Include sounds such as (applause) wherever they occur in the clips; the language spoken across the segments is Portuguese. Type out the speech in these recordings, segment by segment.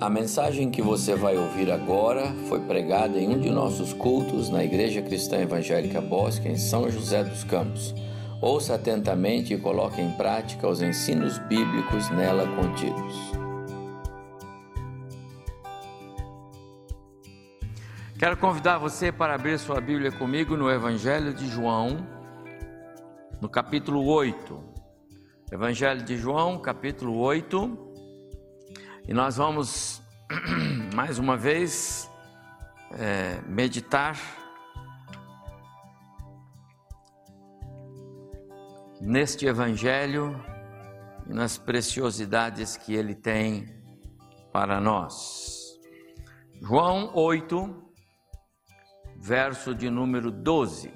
A mensagem que você vai ouvir agora foi pregada em um de nossos cultos na Igreja Cristã Evangélica Bosque, em São José dos Campos. Ouça atentamente e coloque em prática os ensinos bíblicos nela contidos. Quero convidar você para abrir sua Bíblia comigo no Evangelho de João, no capítulo 8. Evangelho de João, capítulo 8. E nós vamos, (clears throat) mais uma vez, é, meditar neste Evangelho e nas preciosidades que ele tem para nós. João 8, verso de número 12.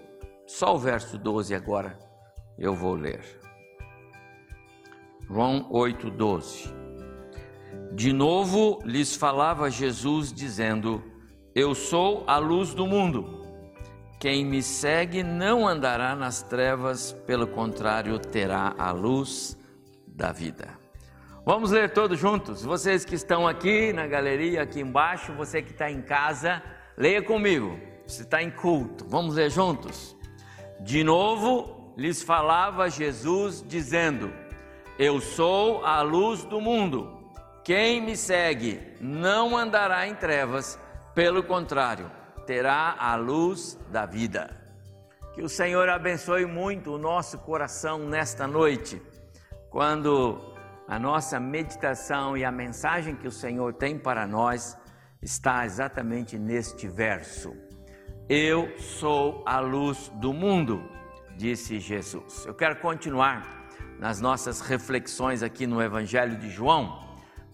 Só o verso 12 agora eu vou ler. João 8, 12. De novo lhes falava Jesus, dizendo: Eu sou a luz do mundo. Quem me segue não andará nas trevas, pelo contrário, terá a luz da vida. Vamos ler todos juntos? Vocês que estão aqui na galeria, aqui embaixo, você que está em casa, leia comigo. Você está em culto. Vamos ler juntos? De novo lhes falava Jesus, dizendo: Eu sou a luz do mundo. Quem me segue não andará em trevas, pelo contrário, terá a luz da vida. Que o Senhor abençoe muito o nosso coração nesta noite, quando a nossa meditação e a mensagem que o Senhor tem para nós está exatamente neste verso. Eu sou a luz do mundo, disse Jesus. Eu quero continuar nas nossas reflexões aqui no Evangelho de João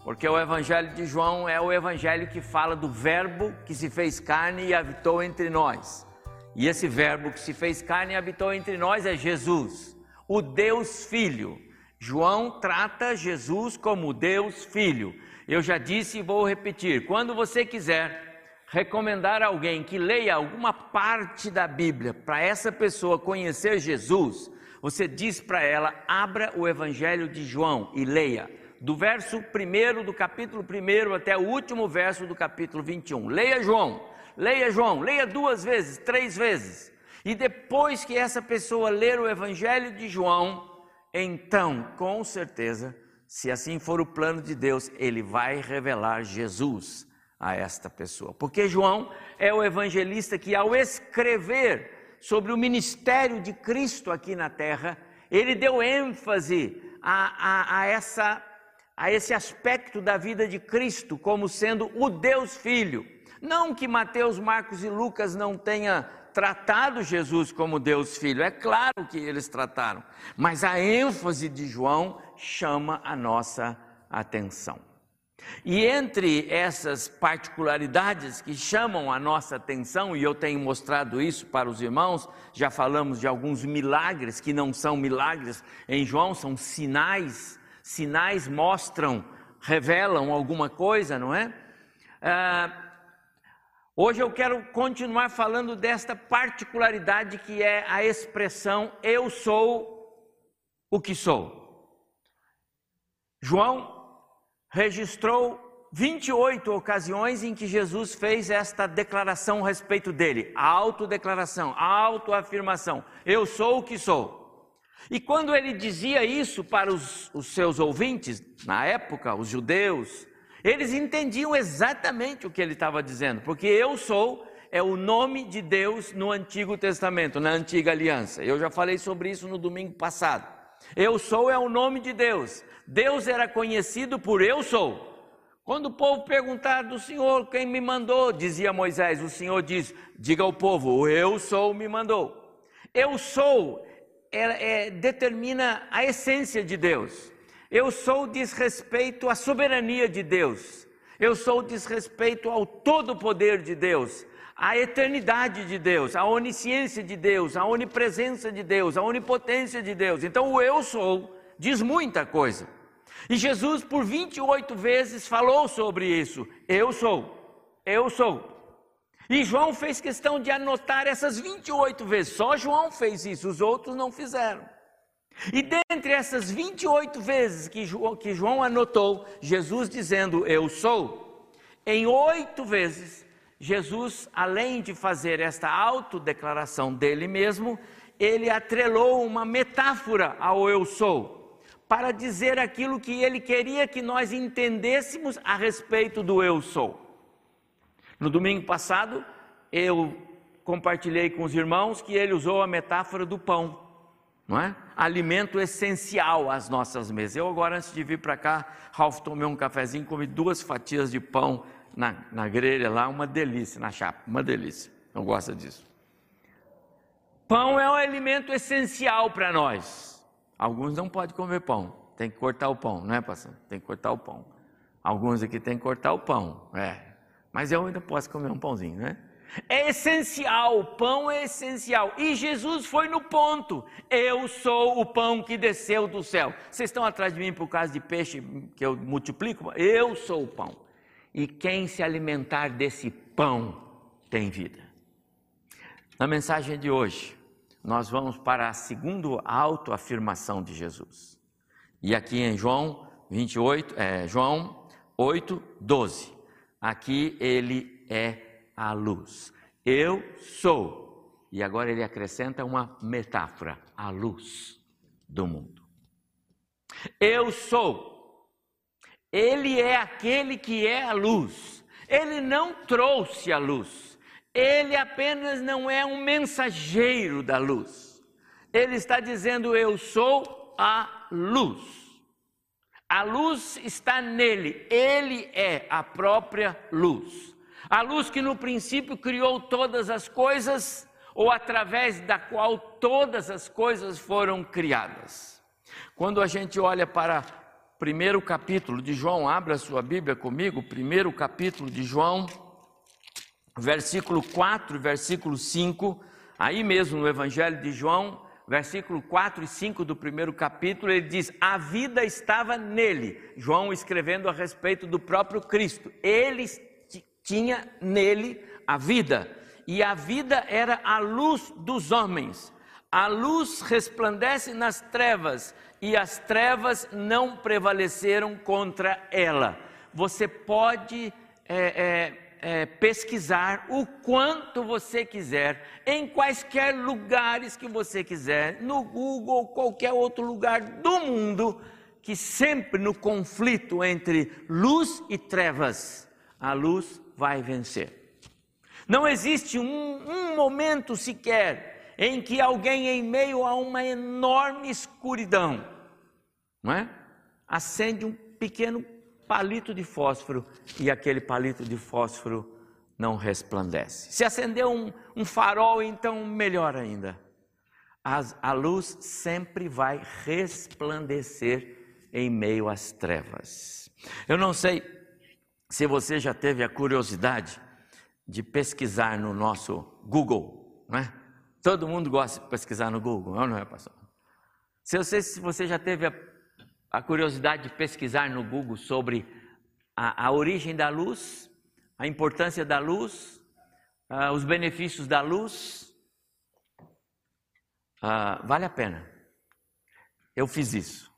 porque o Evangelho de João é o Evangelho que fala do Verbo que se fez carne e habitou entre nós. E esse Verbo que se fez carne e habitou entre nós é Jesus, o Deus Filho. João trata Jesus como Deus Filho. Eu já disse e vou repetir: quando você quiser recomendar alguém que leia alguma parte da Bíblia para essa pessoa conhecer Jesus, você diz para ela: abra o Evangelho de João e leia do verso 1 do capítulo 1 até o último verso do capítulo 21. Leia João, leia João, leia duas vezes, três vezes. E depois que essa pessoa ler o Evangelho de João, então, com certeza, se assim for o plano de Deus, ele vai revelar Jesus a esta pessoa. Porque João é o evangelista que, ao escrever sobre o ministério de Cristo aqui na terra, ele deu ênfase a, a, a essa a esse aspecto da vida de Cristo como sendo o Deus Filho. Não que Mateus, Marcos e Lucas não tenham tratado Jesus como Deus Filho, é claro que eles trataram, mas a ênfase de João chama a nossa atenção. E entre essas particularidades que chamam a nossa atenção, e eu tenho mostrado isso para os irmãos, já falamos de alguns milagres que não são milagres em João, são sinais sinais mostram, revelam alguma coisa, não é? Ah, hoje eu quero continuar falando desta particularidade que é a expressão eu sou o que sou. João registrou 28 ocasiões em que Jesus fez esta declaração a respeito dele, a autodeclaração, a autoafirmação: eu sou o que sou. E quando ele dizia isso para os, os, seus ouvintes, na época, os judeus, eles entendiam exatamente o que ele estava dizendo, porque eu sou é o nome de Deus no Antigo Testamento, na Antiga Aliança. Eu já falei sobre isso no domingo passado. Eu sou é o nome de Deus. Deus era conhecido por eu sou. Quando o povo perguntar do Senhor quem me mandou, dizia Moisés, o Senhor diz: diga ao povo, eu sou me mandou. Eu sou é, determina a essência de Deus. Eu sou diz respeito à soberania de Deus. Eu sou diz respeito ao todo poder de Deus, à eternidade de Deus, à onisciência de Deus, à onipresença de Deus, à onipotência de Deus. Então o eu sou diz muita coisa. E Jesus por 28 vezes falou sobre isso. Eu sou. Eu sou. E João fez questão de anotar essas 28 vezes. Só João fez isso, os outros não fizeram. E dentre essas 28 vezes que João, que João anotou, Jesus dizendo eu sou, Em oito vezes, Jesus, além de fazer esta autodeclaração dele mesmo, ele atrelou uma metáfora ao eu sou, para dizer aquilo que ele queria que nós entendêssemos a respeito do eu sou. No domingo passado, eu compartilhei com os irmãos que ele usou a metáfora do pão, não é? Alimento essencial às nossas mesas. Eu agora, antes de vir para cá, Ralph tomei um cafezinho, comi duas fatias de pão na, na grelha lá, uma delícia, na chapa, uma delícia. Não gosta disso. Pão é um alimento essencial para nós. Alguns não podem comer pão, tem que cortar o pão, não é, pastor? Tem que cortar o pão. Alguns aqui tem que cortar o pão, é. Mas eu ainda posso comer um pãozinho, né? É essencial, o pão é essencial. E Jesus foi no ponto. Eu sou o pão que desceu do céu. Vocês estão atrás de mim por causa de peixe que eu multiplico? Eu sou o pão. E quem se alimentar desse pão tem vida. Na mensagem de hoje, nós vamos para a segunda autoafirmação de Jesus. E aqui em João 28, é, João 8, 12. Aqui ele é a luz. Eu sou. E agora ele acrescenta uma metáfora: a luz do mundo. Eu sou ele é aquele que é a luz. Ele não trouxe a luz. Ele apenas não é um mensageiro da luz. Ele está dizendo: Eu sou a luz. A luz está nele. Ele é a própria luz. A luz que no princípio criou todas as coisas, ou através da qual todas as coisas foram criadas. Quando a gente olha para primeiro capítulo de João, abra sua Bíblia comigo, primeiro capítulo de João, versículo 4 versículo 5, aí mesmo no Evangelho de João, versículo 4 e 5 do primeiro capítulo, ele diz: A vida estava nele. João escrevendo a respeito do próprio Cristo. Ele tinha nele a vida, e a vida era a luz dos homens. A luz resplandece nas trevas, e as trevas não prevaleceram contra ela. Você pode é, é, é, pesquisar o quanto você quiser, em quaisquer lugares que você quiser, no Google ou qualquer outro lugar do mundo, que sempre no conflito entre luz e trevas, a luz vai vencer. Não existe um, um momento sequer em que alguém, em meio a uma enorme escuridão, não é? Acende um pequeno palito de fósforo e aquele palito de fósforo não resplandece. Se acender um, um farol, então melhor ainda. As, a luz sempre vai resplandecer em meio às trevas. Eu não sei se você já teve a curiosidade de pesquisar no nosso Google, não é? Todo mundo gosta de pesquisar no Google, não é, pastor? Se você, se você já teve a a curiosidade de pesquisar no Google sobre a, a origem da luz, a importância da luz, uh, os benefícios da luz, uh, vale a pena. Eu fiz isso.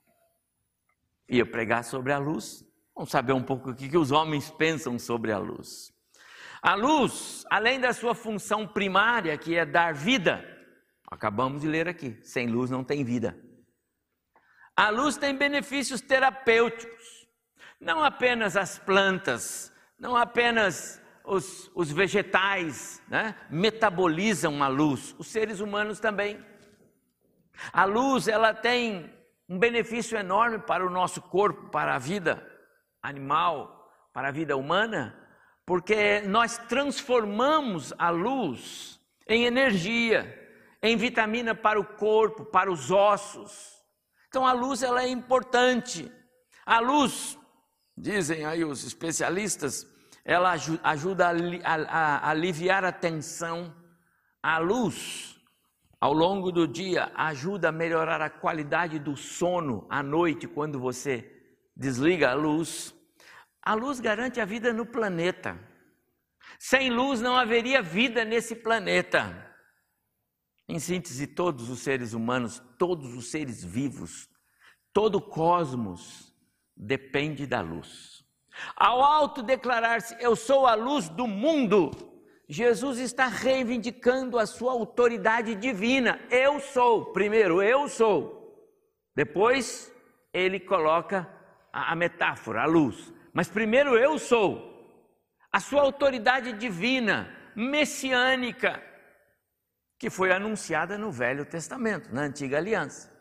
Ia pregar sobre a luz, vamos saber um pouco o que, que os homens pensam sobre a luz. A luz, além da sua função primária, que é dar vida, acabamos de ler aqui: sem luz não tem vida. A luz tem benefícios terapêuticos. Não apenas as plantas, não apenas os, os vegetais né, metabolizam a luz, os seres humanos também. A luz ela tem um benefício enorme para o nosso corpo, para a vida animal, para a vida humana, porque nós transformamos a luz em energia, em vitamina para o corpo, para os ossos. Então a luz ela é importante. A luz, dizem aí os especialistas, ela ajuda a, aliviar a tensão. A luz, ao longo do dia, ajuda a melhorar a qualidade do sono à noite, quando você desliga a luz. A luz garante a vida no planeta. Sem luz não haveria vida nesse planeta. Em síntese, todos os seres humanos, todos os seres vivos, todo o cosmos depende da luz. Ao autodeclarar-se, eu sou a luz do mundo, Jesus está reivindicando a sua autoridade divina. Eu sou, primeiro, eu sou. Depois, ele coloca a, a metáfora, a luz. Mas primeiro, eu sou. A sua autoridade divina, messiânica, que foi anunciada no Velho Testamento, na Antiga Aliança.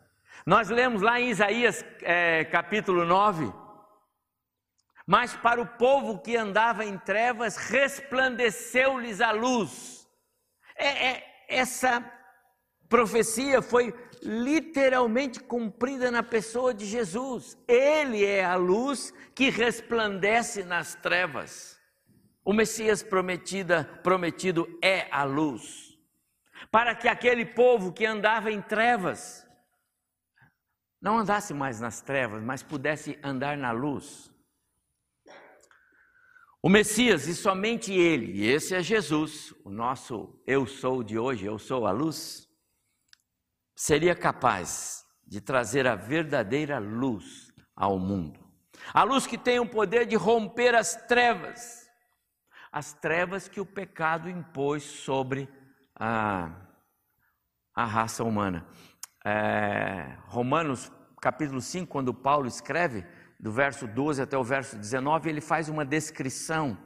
Nós lemos lá em Isaías é, capítulo 9 mas para o povo que andava em trevas, resplandeceu-lhes a luz. É, é, essa profecia foi literalmente cumprida na pessoa de Jesus. Ele é a luz que resplandece nas trevas. O Messias prometida, prometido é a luz. Para que aquele povo que andava em trevas não andasse mais nas trevas, mas pudesse andar na luz. O Messias, e somente Ele, e esse é Jesus, o nosso eu sou de hoje, eu sou a luz, seria capaz de trazer a verdadeira luz ao mundo. A luz que tem o poder de romper as trevas, as trevas que o pecado impôs sobre a, a raça humana. É, Romanos capítulo 5, quando Paulo escreve, do verso 12 até o verso 19, ele faz uma descrição,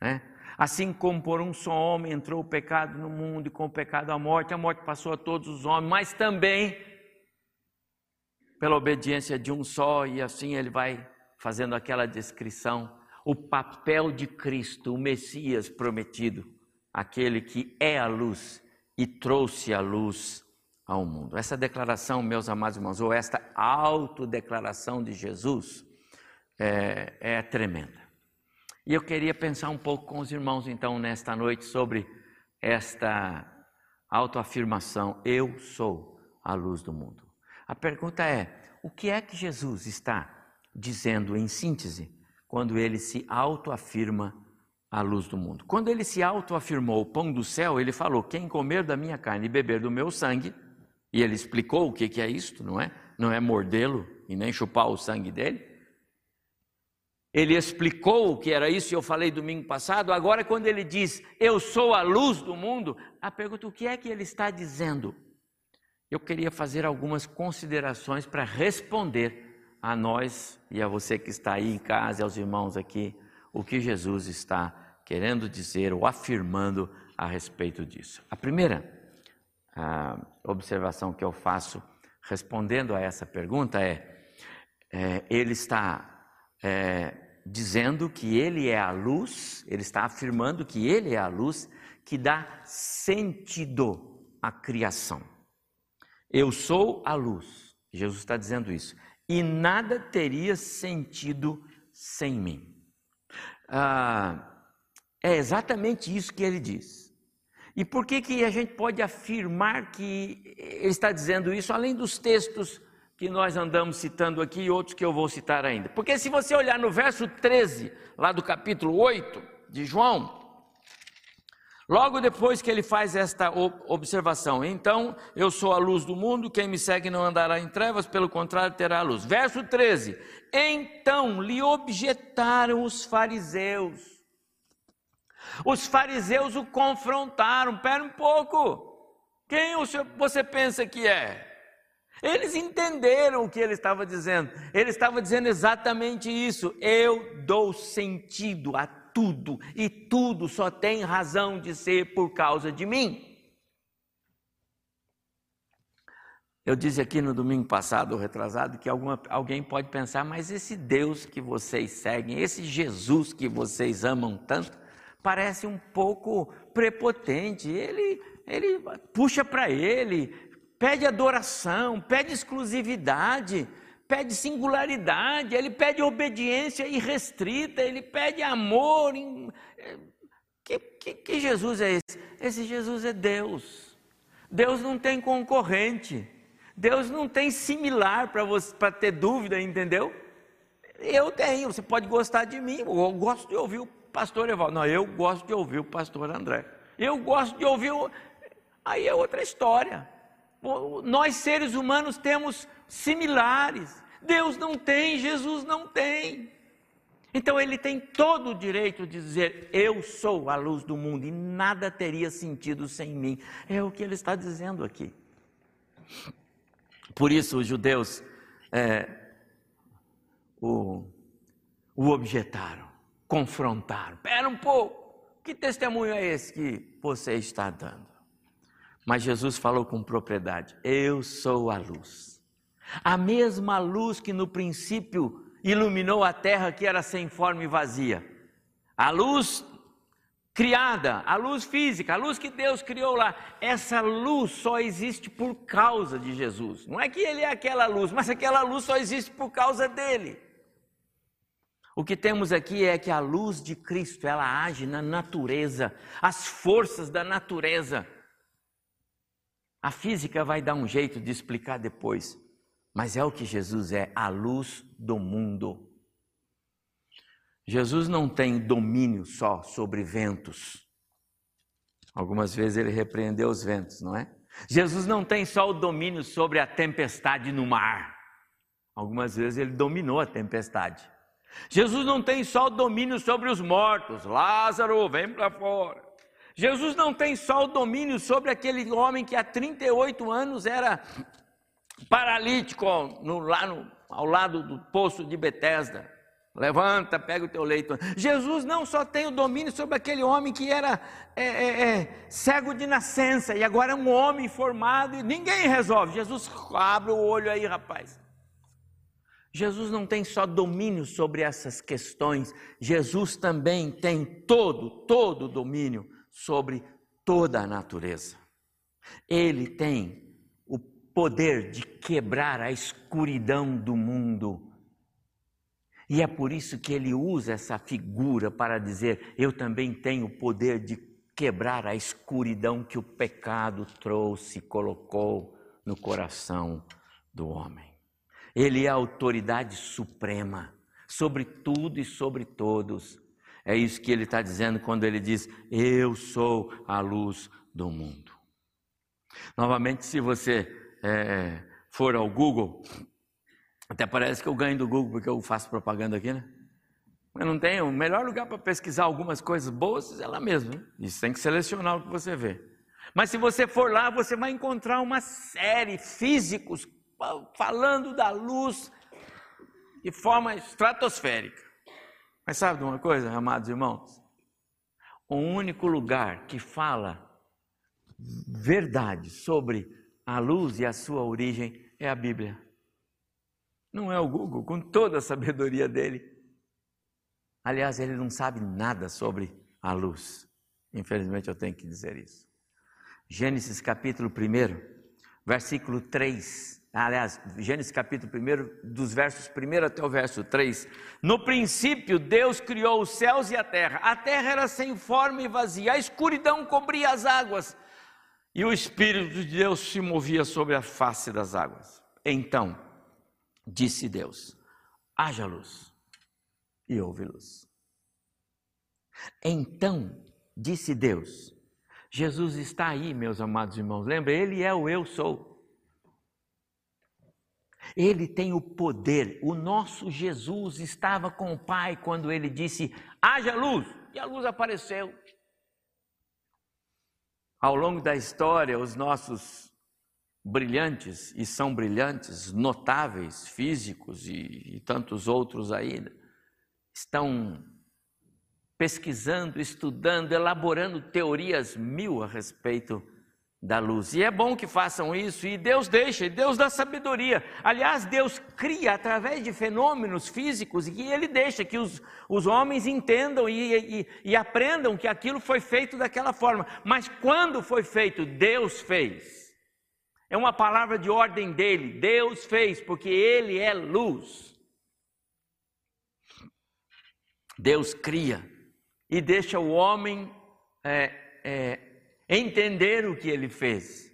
né? Assim como por um só homem entrou o pecado no mundo e com o pecado a morte, a morte passou a todos os homens, mas também pela obediência de um só, e assim ele vai fazendo aquela descrição, o papel de Cristo, o Messias prometido, aquele que é a luz e trouxe a luz ao mundo. Essa declaração, meus amados irmãos, ou esta autodeclaração de Jesus, é, é tremenda. E eu queria pensar um pouco com os irmãos, então, nesta noite, sobre esta autoafirmação: Eu sou a luz do mundo. A pergunta é: o que é que Jesus está dizendo em síntese quando ele se autoafirma a luz do mundo? Quando ele se autoafirmou o pão do céu, ele falou: Quem comer da minha carne e beber do meu sangue, e ele explicou o que é isto, não é? Não é mordê-lo e nem chupar o sangue dele. Ele explicou o que era isso, e eu falei domingo passado. Agora, quando ele diz, Eu sou a luz do mundo, a pergunta, o que é que ele está dizendo? Eu queria fazer algumas considerações para responder a nós e a você que está aí em casa, aos irmãos aqui, o que Jesus está querendo dizer ou afirmando a respeito disso. A primeira a observação que eu faço respondendo a essa pergunta é: é ele está é, dizendo que ele é a luz, ele está afirmando que ele é a luz que dá sentido à criação. Eu sou a luz, Jesus está dizendo isso, e nada teria sentido sem mim. Ah, é exatamente isso que ele diz. E por que, que a gente pode afirmar que ele está dizendo isso, além dos textos que nós andamos citando aqui e outros que eu vou citar ainda. Porque se você olhar no verso 13, lá do capítulo 8 de João, logo depois que ele faz esta observação, então eu sou a luz do mundo, quem me segue não andará em trevas, pelo contrário terá a luz. Verso 13: Então lhe objetaram os fariseus. Os fariseus o confrontaram. Pera um pouco. Quem você pensa que é? Eles entenderam o que ele estava dizendo. Ele estava dizendo exatamente isso. Eu dou sentido a tudo, e tudo só tem razão de ser por causa de mim. Eu disse aqui no domingo passado, retrasado, que alguma, alguém pode pensar, mas esse Deus que vocês seguem, esse Jesus que vocês amam tanto, parece um pouco prepotente. Ele, ele puxa para ele, pede adoração, pede exclusividade, pede singularidade, ele pede obediência irrestrita, ele pede amor. É, que, que, que Jesus é esse? Esse Jesus é Deus. Deus não tem concorrente. Deus não tem similar para você para ter dúvida, entendeu? Eu tenho, você pode gostar de mim, eu gosto de ouvir o pastor Evaldo. Não, eu gosto de ouvir o pastor André. Eu gosto de ouvir o... Aí é outra história nós seres humanos temos similares. Deus não tem, Jesus não tem. Então ele tem todo o direito de dizer: Eu sou a luz do mundo e nada teria sentido sem mim. É o que ele está dizendo aqui. Por isso os judeus é, o, o objetaram, confrontaram. Espera um pouco, que testemunho é esse que você está dando? Mas Jesus falou com propriedade: Eu sou a luz. A mesma luz que no princípio iluminou a terra que era sem forma e vazia. A luz criada, a luz física, a luz que Deus criou lá, essa luz só existe por causa de Jesus. Não é que ele é aquela luz, mas aquela luz só existe por causa dele. O que temos aqui é que a luz de Cristo, ela age na natureza, as forças da natureza. A física vai dar um jeito de explicar depois, mas é o que Jesus é, a luz do mundo. Jesus não tem domínio só sobre ventos. Algumas vezes ele repreendeu os ventos, não é? Jesus não tem só o domínio sobre a tempestade no mar. Algumas vezes ele dominou a tempestade. Jesus não tem só o domínio sobre os mortos. Lázaro, vem para fora. Jesus não tem só o domínio sobre aquele homem que há 38 anos era paralítico no, lá no, ao lado do poço de Betesda. Levanta, pega o teu leito. Jesus não só tem o domínio sobre aquele homem que era é, é, é, cego de nascença e agora é um homem formado e ninguém resolve. Jesus abre o olho aí, rapaz. Jesus não tem só domínio sobre essas questões, Jesus também tem todo, todo o domínio sobre toda a natureza. Ele tem poder de quebrar a escuridão do mundo. E é por isso que ele usa essa figura para dizer: eu também tenho o poder de quebrar a escuridão que o pecado trouxe, colocou no coração do homem. Ele é a autoridade suprema sobre tudo e sobre todos. É isso que ele está dizendo quando ele diz: Eu sou a luz do mundo. Novamente, se você é, for ao Google, até parece que eu ganho do Google porque eu faço propaganda aqui, né? Mas não tem, o melhor lugar para pesquisar algumas coisas boas é lá mesmo. Né? Isso tem que selecionar o que você vê. Mas se você for lá, você vai encontrar uma série físicos falando da luz de forma estratosférica. Mas sabe de uma coisa, amados irmãos? O único lugar que fala verdade sobre a luz e a sua origem é a Bíblia. Não é o Google, com toda a sabedoria dele. Aliás, ele não sabe nada sobre a luz. Infelizmente, eu tenho que dizer isso. Gênesis capítulo 1, versículo 3. Aliás, Gênesis capítulo 1, dos versos 1 até o verso 3. No princípio, Deus criou os céus e a terra. A terra era sem forma e vazia, a escuridão cobria as águas e o Espírito de Deus se movia sobre a face das águas. Então, disse Deus: haja luz, e houve luz. Então, disse Deus, Jesus está aí, meus amados irmãos. Lembra, Ele é o Eu Sou. Ele tem o poder. O nosso Jesus estava com o Pai quando ele disse: haja luz, e a luz apareceu. Ao longo da história, os nossos brilhantes, e são brilhantes, notáveis, físicos e, e tantos outros ainda, estão pesquisando, estudando, elaborando teorias mil a respeito da luz. E é bom que façam isso, e Deus deixa, e Deus dá sabedoria. Aliás, Deus cria através de fenômenos físicos e Ele deixa que os, os homens entendam e, e, e aprendam que aquilo foi feito daquela forma. Mas quando foi feito, Deus fez. É uma palavra de ordem dele, Deus fez, porque Ele é luz. Deus cria e deixa o homem é, é, entender o que ele fez.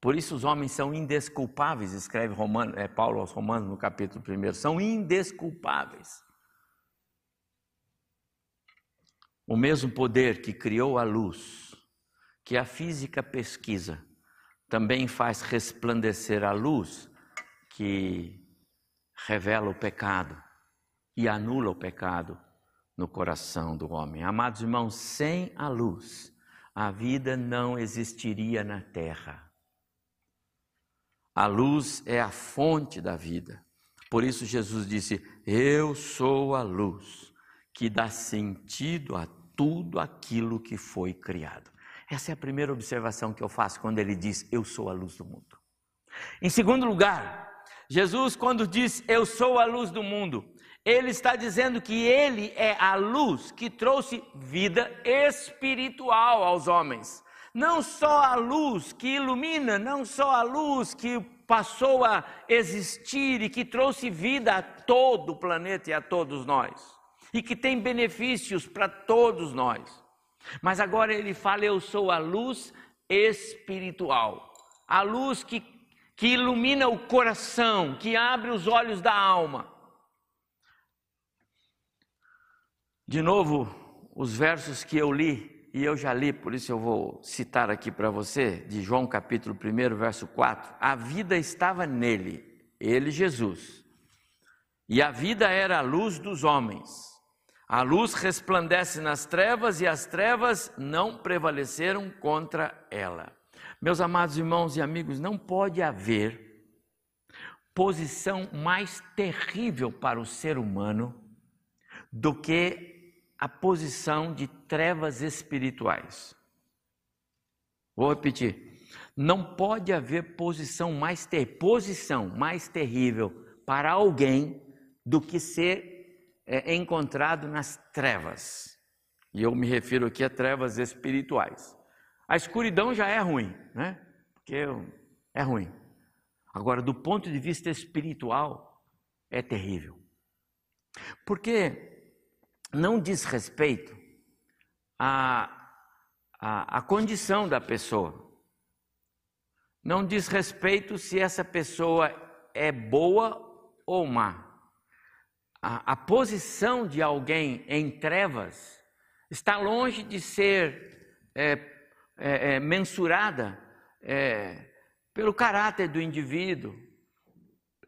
Por isso os homens são indesculpáveis, escreve Romano, é, Paulo aos Romanos no capítulo 1, são indesculpáveis. O mesmo poder que criou a luz, que a física pesquisa, também faz resplandecer a luz que revela o pecado e anula o pecado no coração do homem. Amados irmãos, sem a luz, a vida não existiria na terra. A luz é a fonte da vida. Por isso Jesus disse: Eu sou a luz que dá sentido a tudo aquilo que foi criado. Essa é a primeira observação que eu faço quando ele diz: Eu sou a luz do mundo. Em segundo lugar, Jesus, quando diz Eu sou a luz do mundo, ele está dizendo que ele é a luz que trouxe vida espiritual aos homens. Não só a luz que ilumina, não só a luz que passou a existir e que trouxe vida a todo o planeta e a todos nós, e que tem benefícios para todos nós. Mas agora ele fala: Eu sou a luz espiritual, a luz que, que ilumina o coração, que abre os olhos da alma. De novo, os versos que eu li, e eu já li, por isso eu vou citar aqui para você, de João capítulo 1, verso 4. A vida estava nele, ele, Jesus, e a vida era a luz dos homens. A luz resplandece nas trevas e as trevas não prevaleceram contra ela. Meus amados irmãos e amigos, não pode haver posição mais terrível para o ser humano do que a posição de trevas espirituais. Vou repetir. Não pode haver posição mais ter posição mais terrível para alguém do que ser é encontrado nas trevas. E eu me refiro aqui a trevas espirituais. A escuridão já é ruim, né? Porque é ruim. Agora, do ponto de vista espiritual, é terrível. Porque não diz respeito à, à, à condição da pessoa. Não diz respeito se essa pessoa é boa ou má a, a posição de alguém em trevas está longe de ser é, é, é, mensurada é, pelo caráter do indivíduo,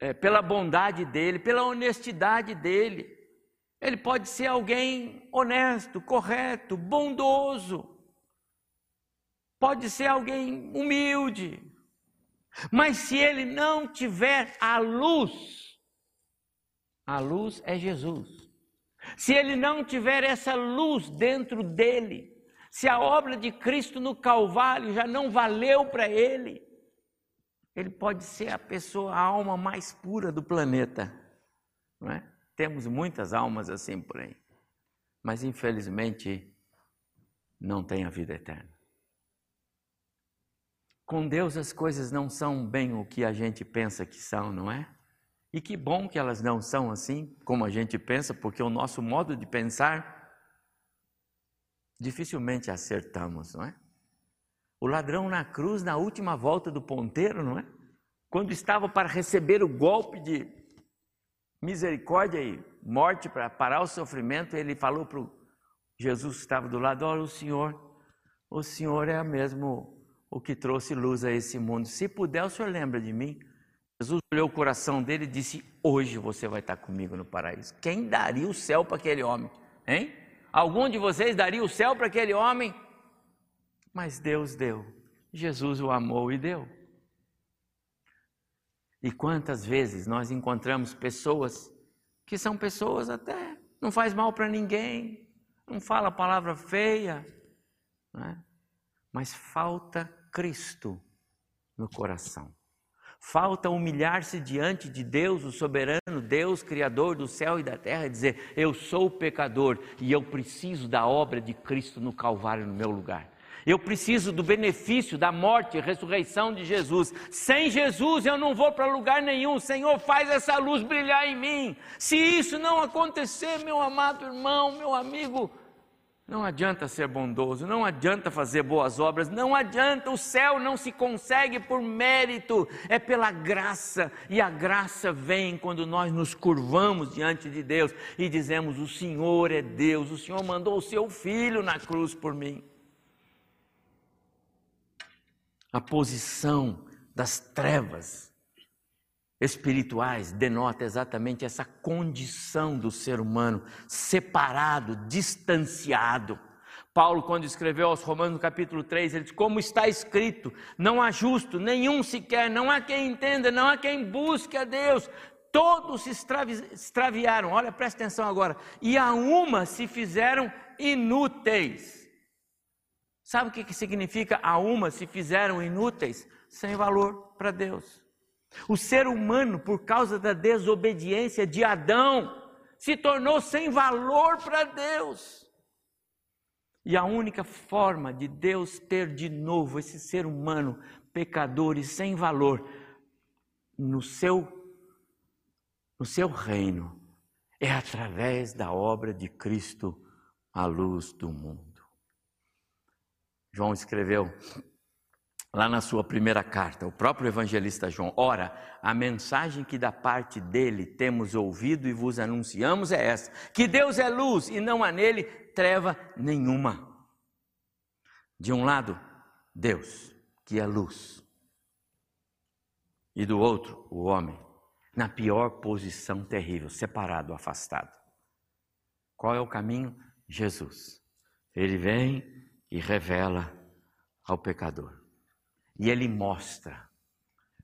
é, pela bondade dele, pela honestidade dele. Ele pode ser alguém honesto, correto, bondoso, pode ser alguém humilde, mas se ele não tiver a luz a luz é Jesus. Se ele não tiver essa luz dentro dele, se a obra de Cristo no Calvário já não valeu para ele, ele pode ser a pessoa, a alma mais pura do planeta. Não é? Temos muitas almas assim por aí, mas infelizmente não tem a vida eterna. Com Deus as coisas não são bem o que a gente pensa que são, não é? E que bom que elas não são assim como a gente pensa, porque o nosso modo de pensar dificilmente acertamos, não é? O ladrão na cruz, na última volta do ponteiro, não é? Quando estava para receber o golpe de misericórdia e morte para parar o sofrimento, ele falou para Jesus que estava do lado: Olha, o Senhor, o Senhor é mesmo o que trouxe luz a esse mundo. Se puder, o Senhor lembra de mim. Jesus olhou o coração dele e disse: Hoje você vai estar comigo no paraíso. Quem daria o céu para aquele homem? Hein? Algum de vocês daria o céu para aquele homem? Mas Deus deu. Jesus o amou e deu. E quantas vezes nós encontramos pessoas que são pessoas até não faz mal para ninguém, não fala palavra feia, né? mas falta Cristo no coração. Falta humilhar-se diante de Deus, o soberano Deus, Criador do céu e da terra, e dizer: Eu sou pecador e eu preciso da obra de Cristo no Calvário no meu lugar. Eu preciso do benefício da morte e ressurreição de Jesus. Sem Jesus eu não vou para lugar nenhum. Senhor, faz essa luz brilhar em mim. Se isso não acontecer, meu amado irmão, meu amigo, não adianta ser bondoso, não adianta fazer boas obras, não adianta, o céu não se consegue por mérito, é pela graça, e a graça vem quando nós nos curvamos diante de Deus e dizemos: O Senhor é Deus, o Senhor mandou o seu filho na cruz por mim. A posição das trevas espirituais denota exatamente essa condição do ser humano separado, distanciado. Paulo, quando escreveu aos Romanos no capítulo 3, ele diz: Como está escrito, não há justo, nenhum sequer, não há quem entenda, não há quem busque a Deus, todos se extraviaram. Olha, presta atenção agora. E a uma se fizeram inúteis. Sabe o que, significa a uma se fizeram inúteis? Sem valor para Deus. O ser humano, por causa da desobediência de Adão, se tornou sem valor para Deus. E a única forma de Deus ter de novo esse ser humano pecador e sem valor no seu no seu reino é através da obra de Cristo, a luz do mundo. João escreveu lá na sua primeira carta, o próprio evangelista João: Ora, a mensagem que da parte dele temos ouvido e vos anunciamos é essa: que Deus é luz e não há nele treva nenhuma. De um lado, Deus, que é luz, e do outro, o homem, na pior posição terrível, separado, afastado. Qual é o caminho? Jesus. Ele vem e revela ao pecador. E ele mostra.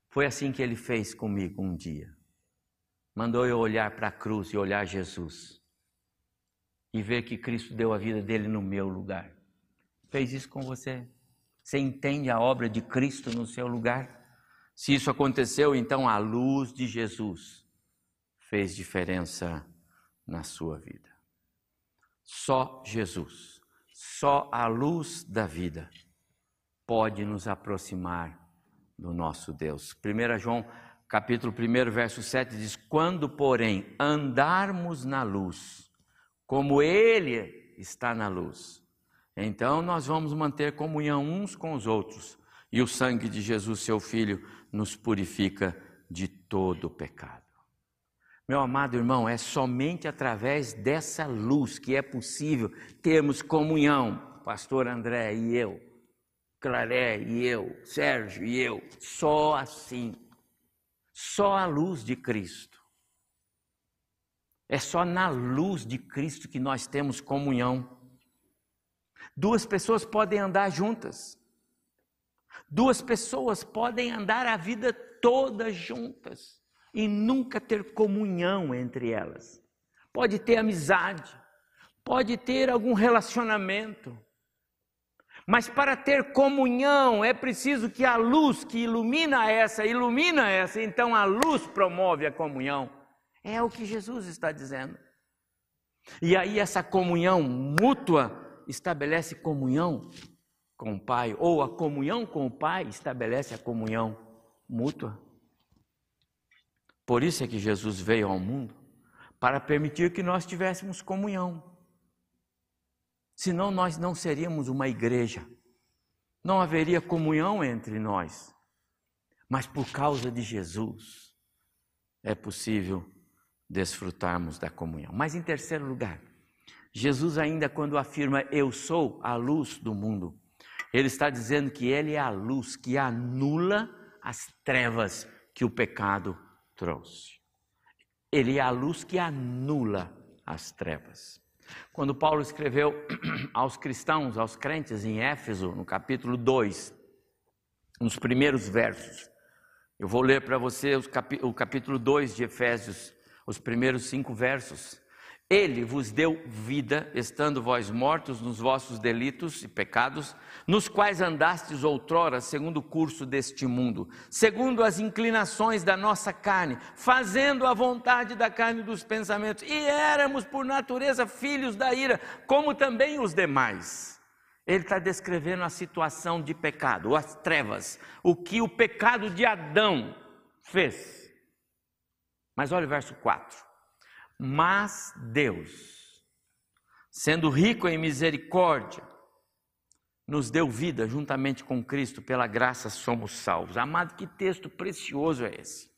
Foi assim que ele fez comigo um dia. Mandou eu olhar para a cruz e olhar Jesus. E ver que Cristo deu a vida dele no meu lugar. Fez isso com você? Você entende a obra de Cristo no seu lugar? Se isso aconteceu, então a luz de Jesus fez diferença na sua vida. Só Jesus, só a luz da vida pode nos aproximar do nosso Deus. 1 João, capítulo 1, verso 7 diz: "Quando, porém, andarmos na luz, como ele está na luz, então nós vamos manter comunhão uns com os outros, e o sangue de Jesus, seu filho, nos purifica de todo pecado." Meu amado irmão, é somente através dessa luz que é possível termos comunhão, pastor André e eu Claré e eu, Sérgio e eu, só assim. Só a luz de Cristo. É só na luz de Cristo que nós temos comunhão. Duas pessoas podem andar juntas. Duas pessoas podem andar a vida toda juntas e nunca ter comunhão entre elas. Pode ter amizade, pode ter algum relacionamento, mas para ter comunhão é preciso que a luz que ilumina essa, ilumina essa, então a luz promove a comunhão. É o que Jesus está dizendo. E aí essa comunhão mútua estabelece comunhão com o Pai, ou a comunhão com o Pai estabelece a comunhão mútua. Por isso é que Jesus veio ao mundo para permitir que nós tivéssemos comunhão. Senão nós não seríamos uma igreja. Não haveria comunhão entre nós. Mas por causa de Jesus é possível desfrutarmos da comunhão. Mas em terceiro lugar, Jesus ainda quando afirma eu sou a luz do mundo, ele está dizendo que ele é a luz que anula as trevas que o pecado trouxe. Ele é a luz que anula as trevas. Quando Paulo escreveu (clears throat) aos cristãos, aos crentes em Éfeso, no capítulo 2, nos primeiros versos, eu vou ler para você o capítulo 2 de Efésios, os primeiros cinco versos. Ele vos deu vida, estando vós mortos nos vossos delitos e pecados, nos quais andastes outrora, segundo o curso deste mundo, segundo as inclinações da nossa carne, fazendo a vontade da carne dos pensamentos, e éramos por natureza filhos da ira, como também os demais. Ele está descrevendo a situação de pecado, as trevas, o que o pecado de Adão fez. Mas olha o verso 4. Mas Deus, sendo rico em misericórdia, nos deu vida juntamente com Cristo, pela graça somos salvos. Amado, que texto precioso é esse?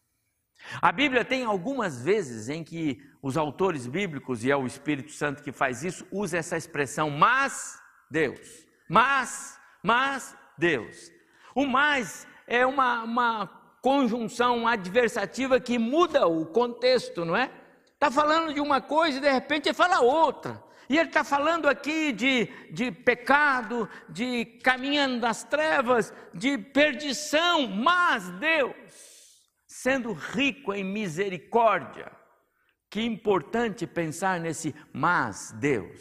A Bíblia tem algumas vezes em que os autores bíblicos, e é o Espírito Santo que faz isso, usa essa expressão, mas Deus. Mas, mas Deus. O mais é uma, uma conjunção adversativa que muda o contexto, não é? Está falando de uma coisa e de repente ele fala outra. E ele está falando aqui de, de pecado, de caminhando nas trevas, de perdição, mas Deus, sendo rico em misericórdia, que importante pensar nesse mas Deus.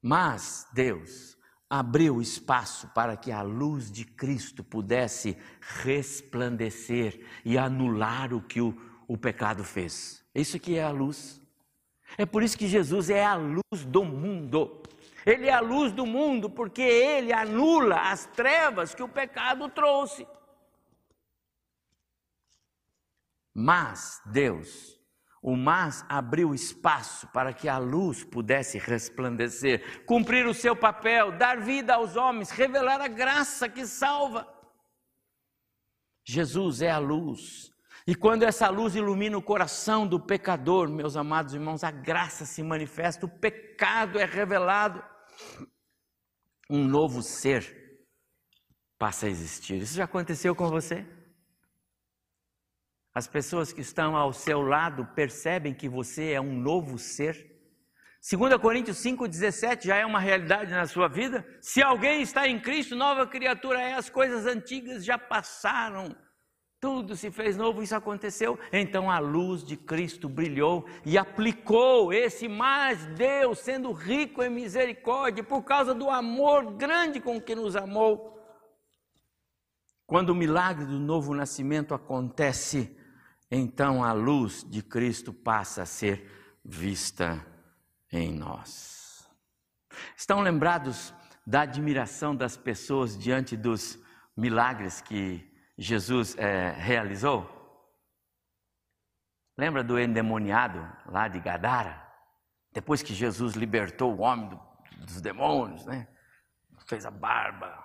Mas Deus abriu espaço para que a luz de Cristo pudesse resplandecer e anular o que o, o pecado fez. Isso aqui é a luz. É por isso que Jesus é a luz do mundo. Ele é a luz do mundo porque ele anula as trevas que o pecado trouxe. Mas Deus o mas abriu espaço para que a luz pudesse resplandecer, cumprir o seu papel, dar vida aos homens, revelar a graça que salva. Jesus é a luz. E quando essa luz ilumina o coração do pecador, meus amados irmãos, a graça se manifesta, o pecado é revelado. Um novo ser passa a existir. Isso já aconteceu com você? As pessoas que estão ao seu lado percebem que você é um novo ser. 2 Coríntios 5,17 já é uma realidade na sua vida. Se alguém está em Cristo, nova criatura é, as coisas antigas já passaram, tudo se fez novo, isso aconteceu. Então a luz de Cristo brilhou e aplicou esse mais Deus, sendo rico em misericórdia, por causa do amor grande com que nos amou. Quando o milagre do novo nascimento acontece, então a luz de Cristo passa a ser vista em nós. Estão lembrados da admiração das pessoas diante dos milagres que Jesus é, realizou? Lembra do endemoniado lá de Gadara? Depois que Jesus libertou o homem do, dos demônios, né? Fez a barba,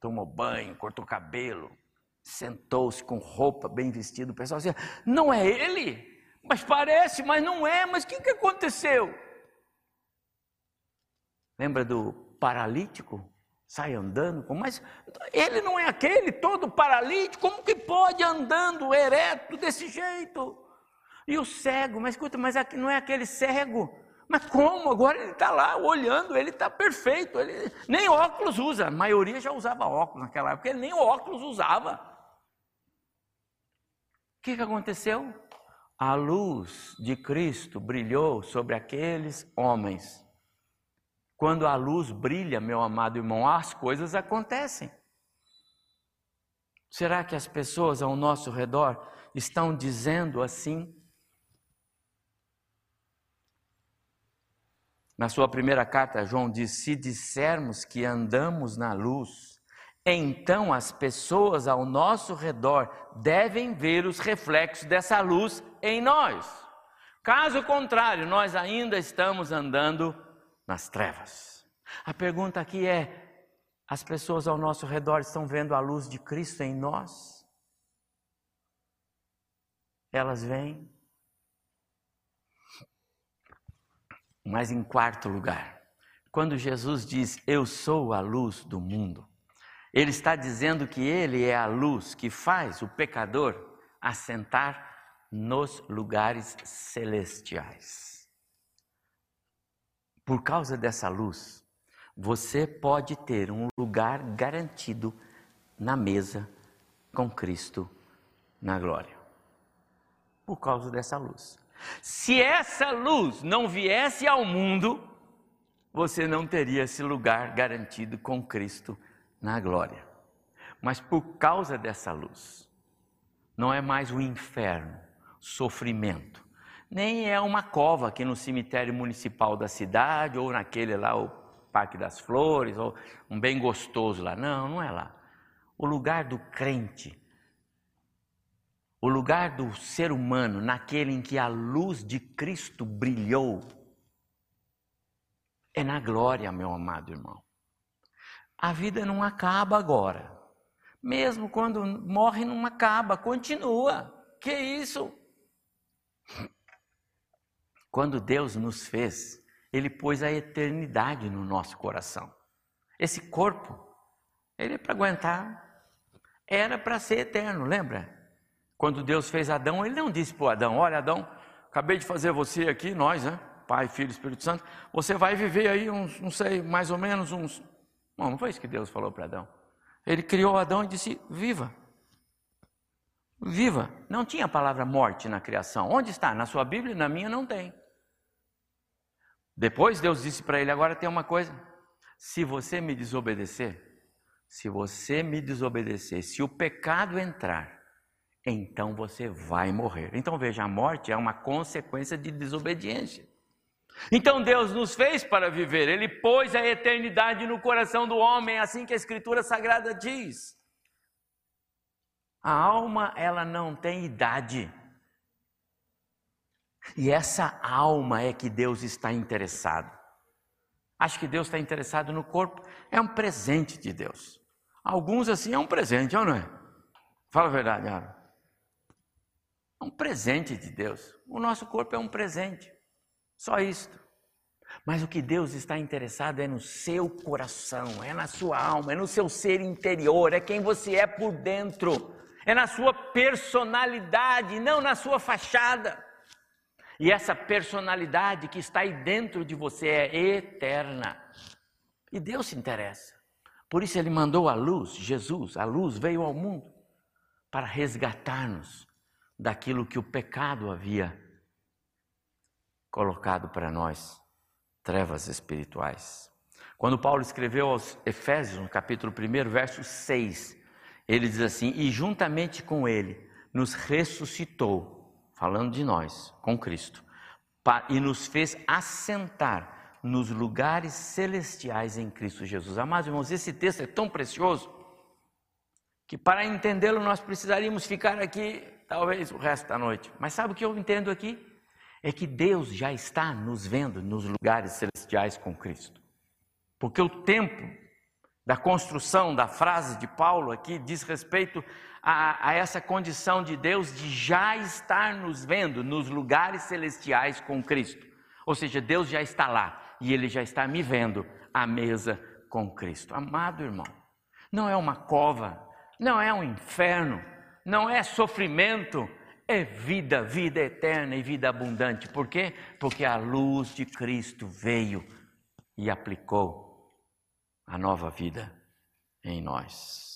tomou banho, cortou cabelo, sentou-se com roupa bem vestido. O pessoal dizia: Não é ele? Mas parece, mas não é. Mas o que, que aconteceu? Lembra do paralítico? Sai andando, mas ele não é aquele todo paralítico, como que pode andando ereto desse jeito? E o cego, mas escuta, mas aqui não é aquele cego. Mas como? Agora ele está lá olhando, ele está perfeito. Ele nem óculos usa. A maioria já usava óculos naquela época, ele nem óculos usava. O que, que aconteceu? A luz de Cristo brilhou sobre aqueles homens. Quando a luz brilha, meu amado irmão, as coisas acontecem. Será que as pessoas ao nosso redor estão dizendo assim? Na sua primeira carta, João diz: Se dissermos que andamos na luz, então as pessoas ao nosso redor devem ver os reflexos dessa luz em nós. Caso contrário, nós ainda estamos andando nas trevas. A pergunta aqui é: as pessoas ao nosso redor estão vendo a luz de Cristo em nós? Elas vêm. Mas em quarto lugar, quando Jesus diz: Eu sou a luz do mundo, ele está dizendo que ele é a luz que faz o pecador assentar nos lugares celestiais. Por causa dessa luz, você pode ter um lugar garantido na mesa com Cristo na glória. Por causa dessa luz. Se essa luz não viesse ao mundo, você não teria esse lugar garantido com Cristo na glória. Mas por causa dessa luz, não é mais o inferno, sofrimento, nem é uma cova aqui no cemitério municipal da cidade, ou naquele lá, o Parque das Flores, ou um bem gostoso lá. Não, não é lá. O lugar do crente, o lugar do ser humano, naquele em que a luz de Cristo brilhou, é na glória, meu amado irmão. A vida não acaba agora. Mesmo quando morre, não acaba, continua. Que isso? Quando Deus nos fez, Ele pôs a eternidade no nosso coração. Esse corpo, ele é para aguentar. era para ser eterno, lembra? Quando Deus fez Adão, ele não disse para Adão: Olha, Adão, acabei de fazer você aqui, nós, né? Pai, Filho, Espírito Santo, você vai viver aí uns, não sei, mais ou menos uns. Não, não foi isso que Deus falou para Adão. Ele criou Adão e disse: Viva. Viva. Não tinha a palavra morte na criação. Onde está? Na sua Bíblia? Na minha não tem. Depois Deus disse para ele: Agora tem uma coisa. Se você me desobedecer, se você me desobedecer, se o pecado entrar, então você vai morrer. Então veja, a morte é uma consequência de desobediência. Então Deus nos fez para viver, Ele pôs a eternidade no coração do homem, é assim que a Escritura Sagrada diz. A alma, ela não tem idade. E essa alma é que Deus está interessado. Acho que Deus está interessado no corpo, é um presente de Deus. Alguns assim é um presente, ou não é? Fala a verdade, Aaron. É um presente de Deus. O nosso corpo é um presente. Só isto. Mas o que Deus está interessado é no seu coração, é na sua alma, é no seu ser interior, é quem você é por dentro, é na sua personalidade, não na sua fachada. E essa personalidade que está aí dentro de você é eterna. E Deus se interessa. Por isso ele mandou a luz, Jesus, a luz veio ao mundo para resgatar-nos daquilo que o pecado havia colocado para nós, trevas espirituais. Quando Paulo escreveu aos Efésios, no capítulo 1, verso 6, ele diz assim: E juntamente com ele nos ressuscitou, falando de nós, com Cristo, e nos fez assentar nos lugares celestiais em Cristo Jesus. Amados irmãos, esse texto é tão precioso que para entendê-lo nós precisaríamos ficar aqui talvez o resto da noite. Mas sabe o que eu entendo aqui? é que Deus já está nos vendo nos lugares celestiais com Cristo. Porque o tempo da construção da frase de Paulo aqui diz respeito a, a, essa condição de Deus de já estar nos vendo nos lugares celestiais com Cristo. Ou seja, Deus já está lá e Ele já está me vendo à mesa com Cristo. Amado irmão, não é uma cova, não é um inferno, não é sofrimento, é vida, vida eterna e vida abundante. Por quê? Porque a luz de Cristo veio e aplicou a nova vida em nós.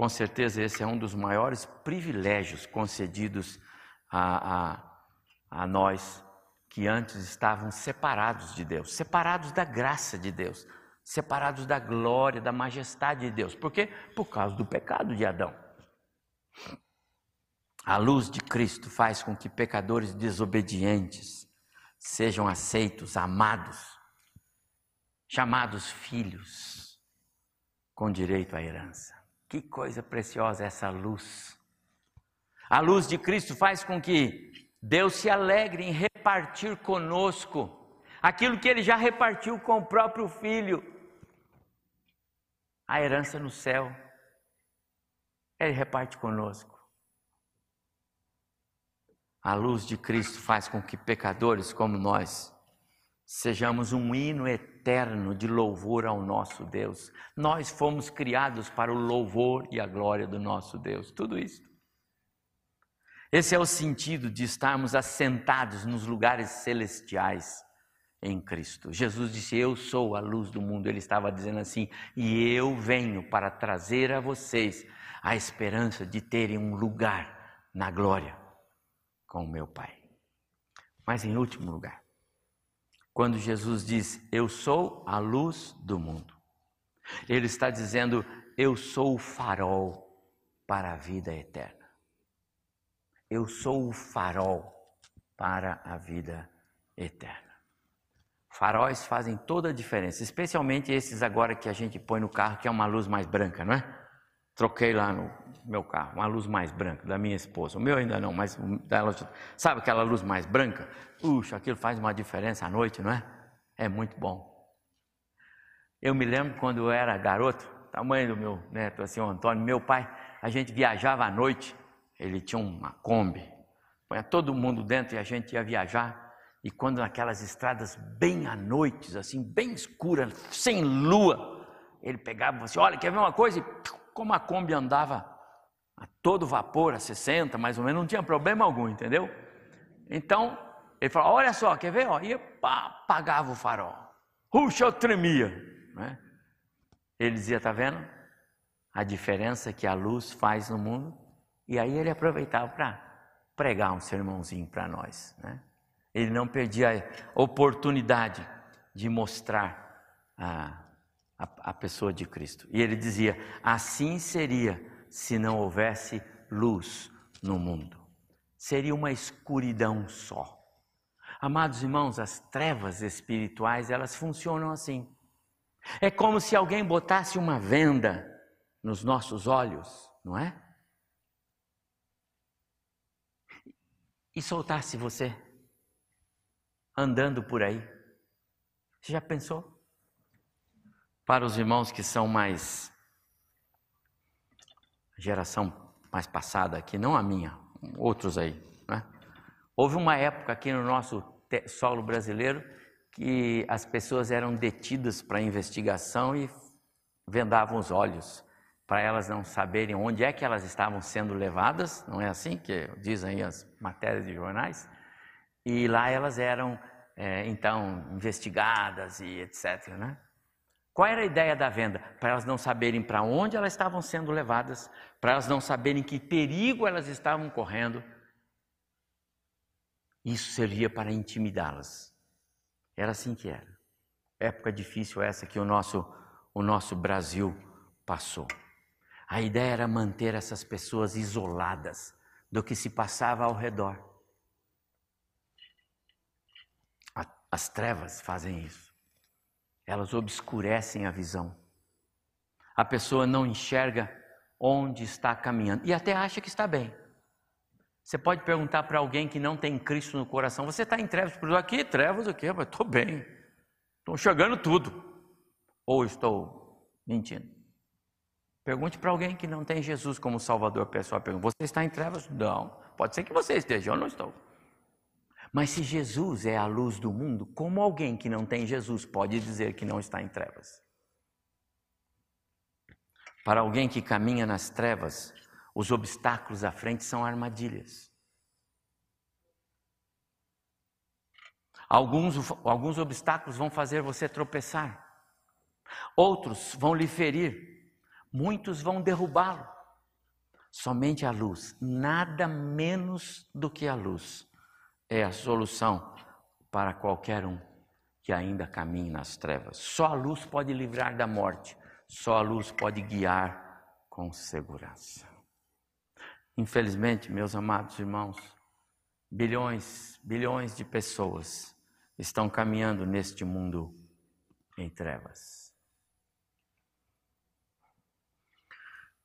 Com certeza, esse é um dos maiores privilégios concedidos a, a, a nós que antes estavam separados de Deus, separados da graça de Deus, separados da glória, da majestade de Deus. Por quê? Por causa do pecado de Adão. A luz de Cristo faz com que pecadores desobedientes sejam aceitos, amados, chamados filhos, com direito à herança. Que coisa preciosa essa luz. A luz de Cristo faz com que Deus se alegre em repartir conosco aquilo que ele já repartiu com o próprio filho. A herança no céu. Ele reparte conosco. A luz de Cristo faz com que pecadores como nós sejamos um hino eterno de louvor ao nosso Deus. Nós fomos criados para o louvor e a glória do nosso Deus. Tudo isso. Esse é o sentido de estarmos assentados nos lugares celestiais em Cristo. Jesus disse: Eu sou a luz do mundo. Ele estava dizendo assim: E eu venho para trazer a vocês a esperança de terem um lugar na glória com o meu Pai. Mas em último lugar, quando Jesus diz: Eu sou a luz do mundo, Ele está dizendo: Eu sou o farol para a vida eterna. Eu sou o farol para a vida eterna. Faróis fazem toda a diferença, especialmente esses agora que a gente põe no carro, que é uma luz mais branca, não é? Troquei lá no meu carro, uma luz mais branca, da minha esposa. O meu ainda não, mas dela. Sabe aquela luz mais branca? Puxa, aquilo faz uma diferença à noite, não é? É muito bom. Eu me lembro quando eu era garoto, tamanho do meu neto, assim, o Antônio, meu pai, a gente viajava à noite, ele tinha uma Kombi, põe todo mundo dentro e a gente ia viajar. E quando naquelas estradas bem à noite, assim, bem escuras, sem lua, ele pegava e assim: Olha, quer ver uma coisa? E como a Kombi andava a todo vapor, a 60, mais ou menos, não tinha problema algum, entendeu? Então, ele falou: Olha só, quer ver? E apagava o farol. Puxa, eu tremia. Né? Ele dizia: Tá vendo? A diferença que a luz faz no mundo. E aí ele aproveitava para pregar um sermãozinho para nós. Né? Ele não perdia a oportunidade de mostrar a, a, a pessoa de Cristo. E ele dizia: assim seria se não houvesse luz no mundo. Seria uma escuridão só. Amados irmãos, as trevas espirituais, elas funcionam assim. É como se alguém botasse uma venda nos nossos olhos, não é? E soltasse você andando por aí. Você já pensou? Para os irmãos que são mais geração mais passada aqui, não a minha, outros aí, né? Houve uma época aqui no nosso solo brasileiro que as pessoas eram detidas para investigação e vendavam os olhos para elas não saberem onde é que elas estavam sendo levadas, não é assim que dizem as matérias de jornais? E lá elas eram é, então investigadas e etc. Né? Qual era a ideia da venda? Para elas não saberem para onde elas estavam sendo levadas, para elas não saberem que perigo elas estavam correndo. Isso servia para intimidá-las. Era assim que era. Época difícil essa que o nosso, o nosso Brasil passou. A ideia era manter essas pessoas isoladas do que se passava ao redor. As trevas fazem isso. Elas obscurecem a visão. A pessoa não enxerga onde está caminhando e até acha que está bem. Você pode perguntar para alguém que não tem Cristo no coração: Você está em trevas? Aqui, trevas o quê? Estou bem. Estou enxergando tudo. Ou estou mentindo? Pergunte para alguém que não tem Jesus como Salvador pessoal. Você está em trevas? Não. Pode ser que você esteja, eu não estou. Mas se Jesus é a luz do mundo, como alguém que não tem Jesus pode dizer que não está em trevas? Para alguém que caminha nas trevas, os obstáculos à frente são armadilhas. Alguns, alguns obstáculos vão fazer você tropeçar, outros vão lhe ferir, Muitos vão derrubá-lo. Somente a luz, nada menos do que a luz, é a solução para qualquer um que ainda caminhe nas trevas. Só a luz pode livrar da morte, só a luz pode guiar com segurança. Infelizmente, meus amados irmãos, bilhões, bilhões de pessoas estão caminhando neste mundo em trevas.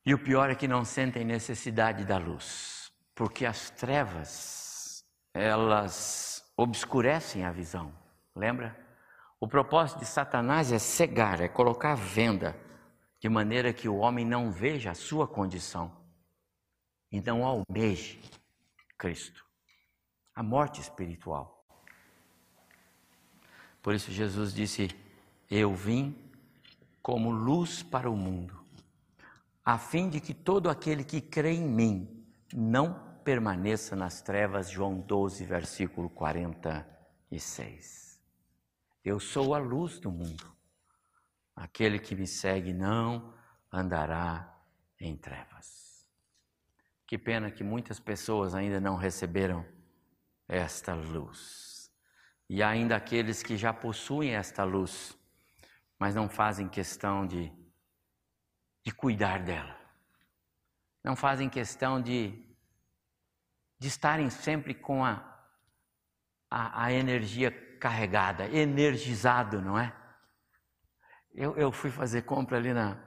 E o pior é que não sentem necessidade da luz, porque as trevas, elas obscurecem a visão. Lembra? O propósito de Satanás é cegar, é colocar venda, de maneira que o homem não veja a sua condição e não almeje Cristo. A morte espiritual. Por isso Jesus disse: Eu vim como luz para o mundo a fim de que todo aquele que crê em mim não permaneça nas trevas. João 12, versículo 46. Eu sou a luz do mundo. Aquele que me segue não andará em trevas. Que pena que muitas pessoas ainda não receberam esta luz. E ainda aqueles que já possuem esta luz, mas não fazem questão de de cuidar dela. Não fazem questão de, de estarem sempre com a, a, a energia carregada, energizado, não é? Eu, eu fui fazer compra ali na,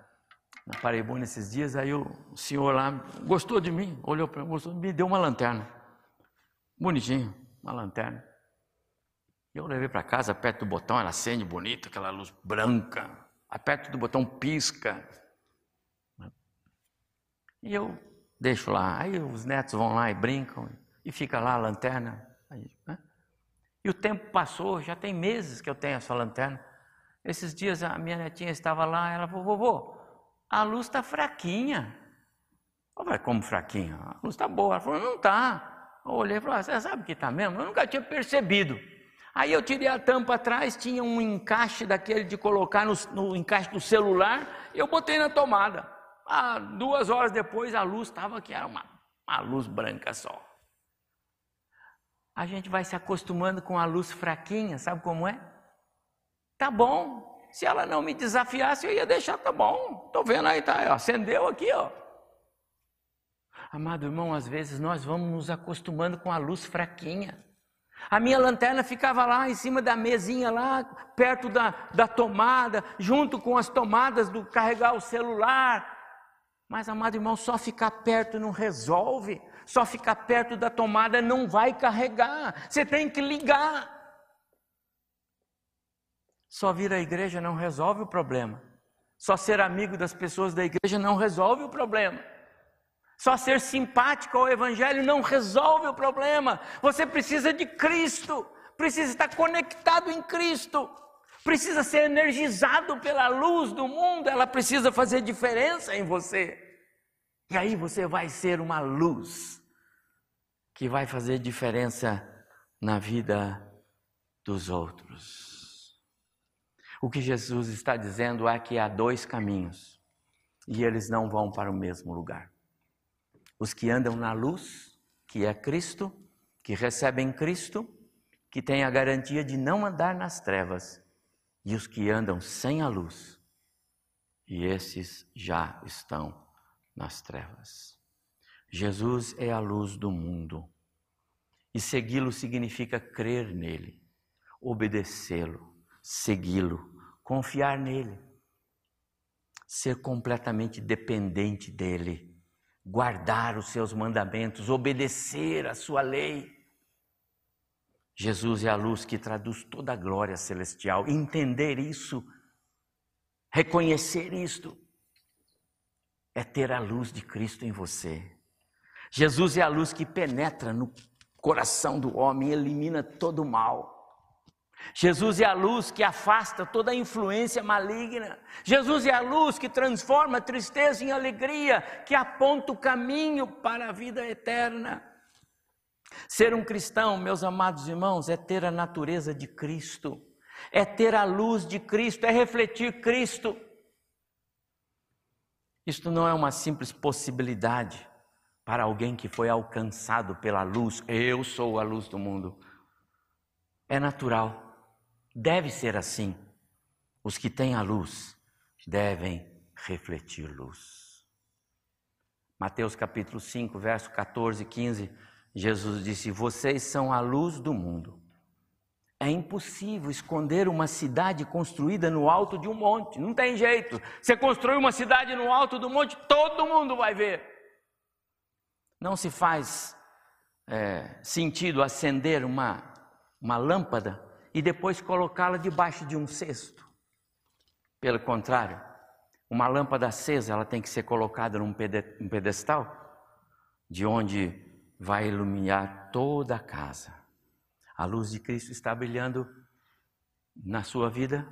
na Paraibuna esses dias, aí o senhor lá gostou de mim, olhou para mim, gostou me deu uma lanterna. Bonitinho, uma lanterna. Eu levei para casa, aperto o botão, ela acende bonito, aquela luz branca. Aperto do botão, pisca. E eu deixo lá. Aí os netos vão lá e brincam, e fica lá a lanterna. Aí, né? E o tempo passou, já tem meses que eu tenho essa lanterna. Esses dias a minha netinha estava lá, ela falou, vovô, a luz está fraquinha. Eu falei, como fraquinha? A luz está boa. Ela falou, não está. Eu olhei e falei, ah, você sabe que está mesmo? Eu nunca tinha percebido. Aí eu tirei a tampa atrás, tinha um encaixe daquele de colocar no, no encaixe do celular, eu botei na tomada. Ah, duas horas depois a luz estava que era uma, uma luz branca só. A gente vai se acostumando com a luz fraquinha, sabe como é? Tá bom. Se ela não me desafiasse, eu ia deixar, tá bom. Tô vendo aí, tá, acendeu aqui, ó. Amado irmão, às vezes nós vamos nos acostumando com a luz fraquinha. A minha lanterna ficava lá em cima da mesinha, lá perto da, da tomada, junto com as tomadas do carregar o celular. Mas, amado irmão, só ficar perto não resolve. Só ficar perto da tomada não vai carregar. Você tem que ligar. Só vir à igreja não resolve o problema. Só ser amigo das pessoas da igreja não resolve o problema. Só ser simpático ao Evangelho não resolve o problema. Você precisa de Cristo, precisa estar conectado em Cristo, precisa ser energizado pela luz do mundo, ela precisa fazer diferença em você. E aí você vai ser uma luz que vai fazer diferença na vida dos outros. O que Jesus está dizendo é que há dois caminhos e eles não vão para o mesmo lugar os que andam na luz, que é Cristo, que recebem Cristo, que têm a garantia de não andar nas trevas, e os que andam sem a luz, e esses já estão nas trevas. Jesus é a luz do mundo, e segui-lo significa crer nele, obedecê-lo, segui-lo, confiar nele, ser completamente dependente dele guardar os seus mandamentos, obedecer a sua lei. Jesus é a luz que traduz toda a glória celestial. Entender isso, reconhecer isto, é ter a luz de Cristo em você. Jesus é a luz que penetra no coração do homem e elimina todo o mal. Jesus é a luz que afasta toda a influência maligna. Jesus é a luz que transforma tristeza em alegria, que aponta o caminho para a vida eterna. Ser um cristão, meus amados irmãos, é ter a natureza de Cristo, é ter a luz de Cristo, é refletir Cristo. Isto não é uma simples possibilidade para alguém que foi alcançado pela luz. Eu sou a luz do mundo. É natural. Deve ser assim. Os que têm a luz devem refletir luz. Mateus capítulo 5, verso 14 e 15, Jesus disse: Vocês são a luz do mundo. É impossível esconder uma cidade construída no alto de um monte, não tem jeito. Você construir uma cidade no alto do monte, todo mundo vai ver. Não se faz é, sentido acender uma, uma lâmpada e depois colocá-la debaixo de um cesto. Pelo contrário, uma lâmpada acesa ela tem que ser colocada num pedestal, de onde vai iluminar toda a casa. A luz de Cristo está brilhando na sua vida.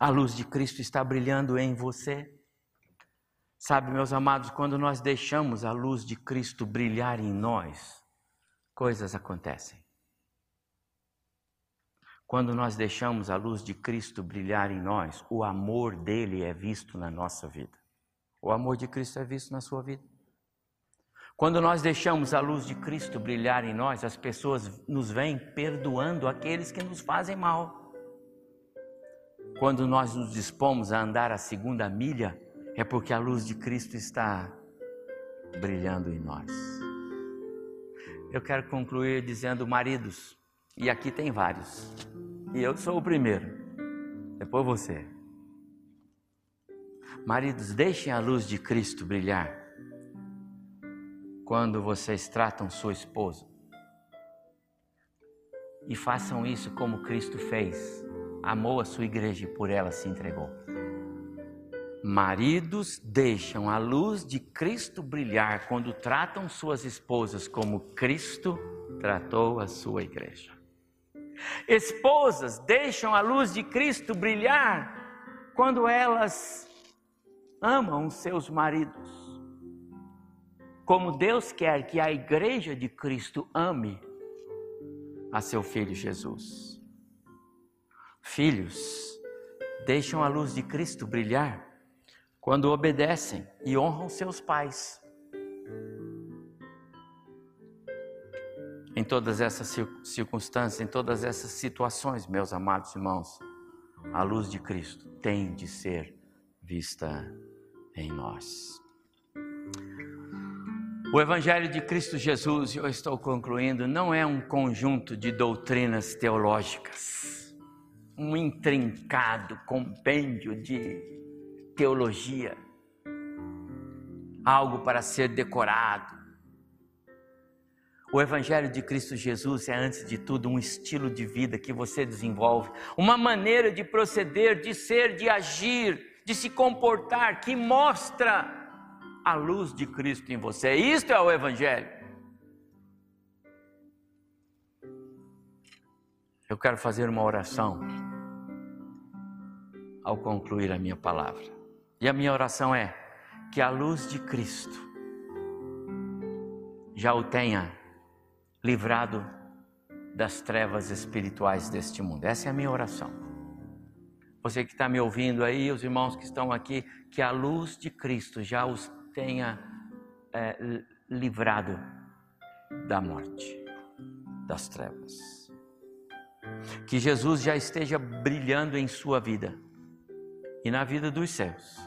A luz de Cristo está brilhando em você. Sabe, meus amados, quando nós deixamos a luz de Cristo brilhar em nós, coisas acontecem. Quando nós deixamos a luz de Cristo brilhar em nós, o amor dele é visto na nossa vida. O amor de Cristo é visto na sua vida. Quando nós deixamos a luz de Cristo brilhar em nós, as pessoas nos vêm perdoando aqueles que nos fazem mal. Quando nós nos dispomos a andar a segunda milha, é porque a luz de Cristo está brilhando em nós. Eu quero concluir dizendo, maridos, e aqui tem vários. E eu sou o primeiro. Depois você. Maridos, deixem a luz de Cristo brilhar quando vocês tratam sua esposa. E façam isso como Cristo fez. Amou a sua igreja e por ela se entregou. Maridos deixam a luz de Cristo brilhar quando tratam suas esposas como Cristo tratou a sua igreja. Esposas deixam a luz de Cristo brilhar quando elas amam seus maridos. Como Deus quer que a igreja de Cristo ame a seu filho Jesus. Filhos, deixam a luz de Cristo brilhar quando obedecem e honram seus pais. Em todas essas circunstâncias, em todas essas situações, meus amados irmãos, a luz de Cristo tem de ser vista em nós. O Evangelho de Cristo Jesus, eu estou concluindo, não é um conjunto de doutrinas teológicas, um intrincado compêndio de teologia, algo para ser decorado. O Evangelho de Cristo Jesus é, antes de tudo, um estilo de vida que você desenvolve, uma maneira de proceder, de ser, de agir, de se comportar, que mostra a luz de Cristo em você. Isto é o Evangelho. Eu quero fazer uma oração ao concluir a minha palavra. E a minha oração é que a luz de Cristo já o tenha livrado das trevas espirituais deste mundo. Essa é a minha oração. Você que está me ouvindo aí, os irmãos que estão aqui, que a luz de Cristo já os tenha é, livrado da morte, das trevas. Que Jesus já esteja brilhando em sua vida e na vida dos céus.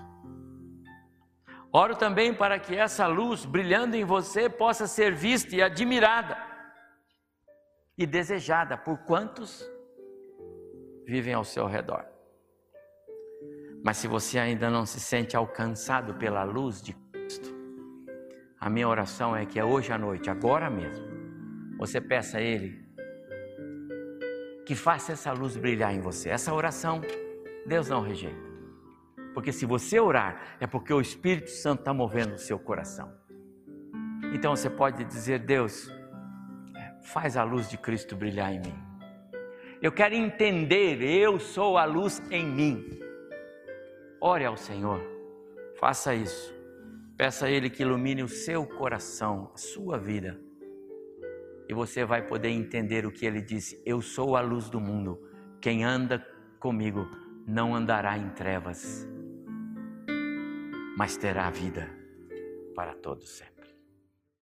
Oro também para que essa luz brilhando em você possa ser vista e admirada e desejada por quantos vivem ao seu redor. Mas se você ainda não se sente alcançado pela luz de a minha oração é que é hoje à noite, agora mesmo, você peça a Ele que faça essa luz brilhar em você. Essa oração, Deus não rejeita. Porque se você orar, é porque o Espírito Santo está movendo o seu coração. Então você pode dizer: Deus, faz a luz de Cristo brilhar em mim. Eu quero entender, eu sou a luz em mim. Ore ao Senhor, faça isso. Peça a Ele que ilumine o seu coração, a sua vida. E você vai poder entender o que Ele disse: Eu sou a luz do mundo. Quem anda comigo não andará em trevas, mas terá vida para todos sempre.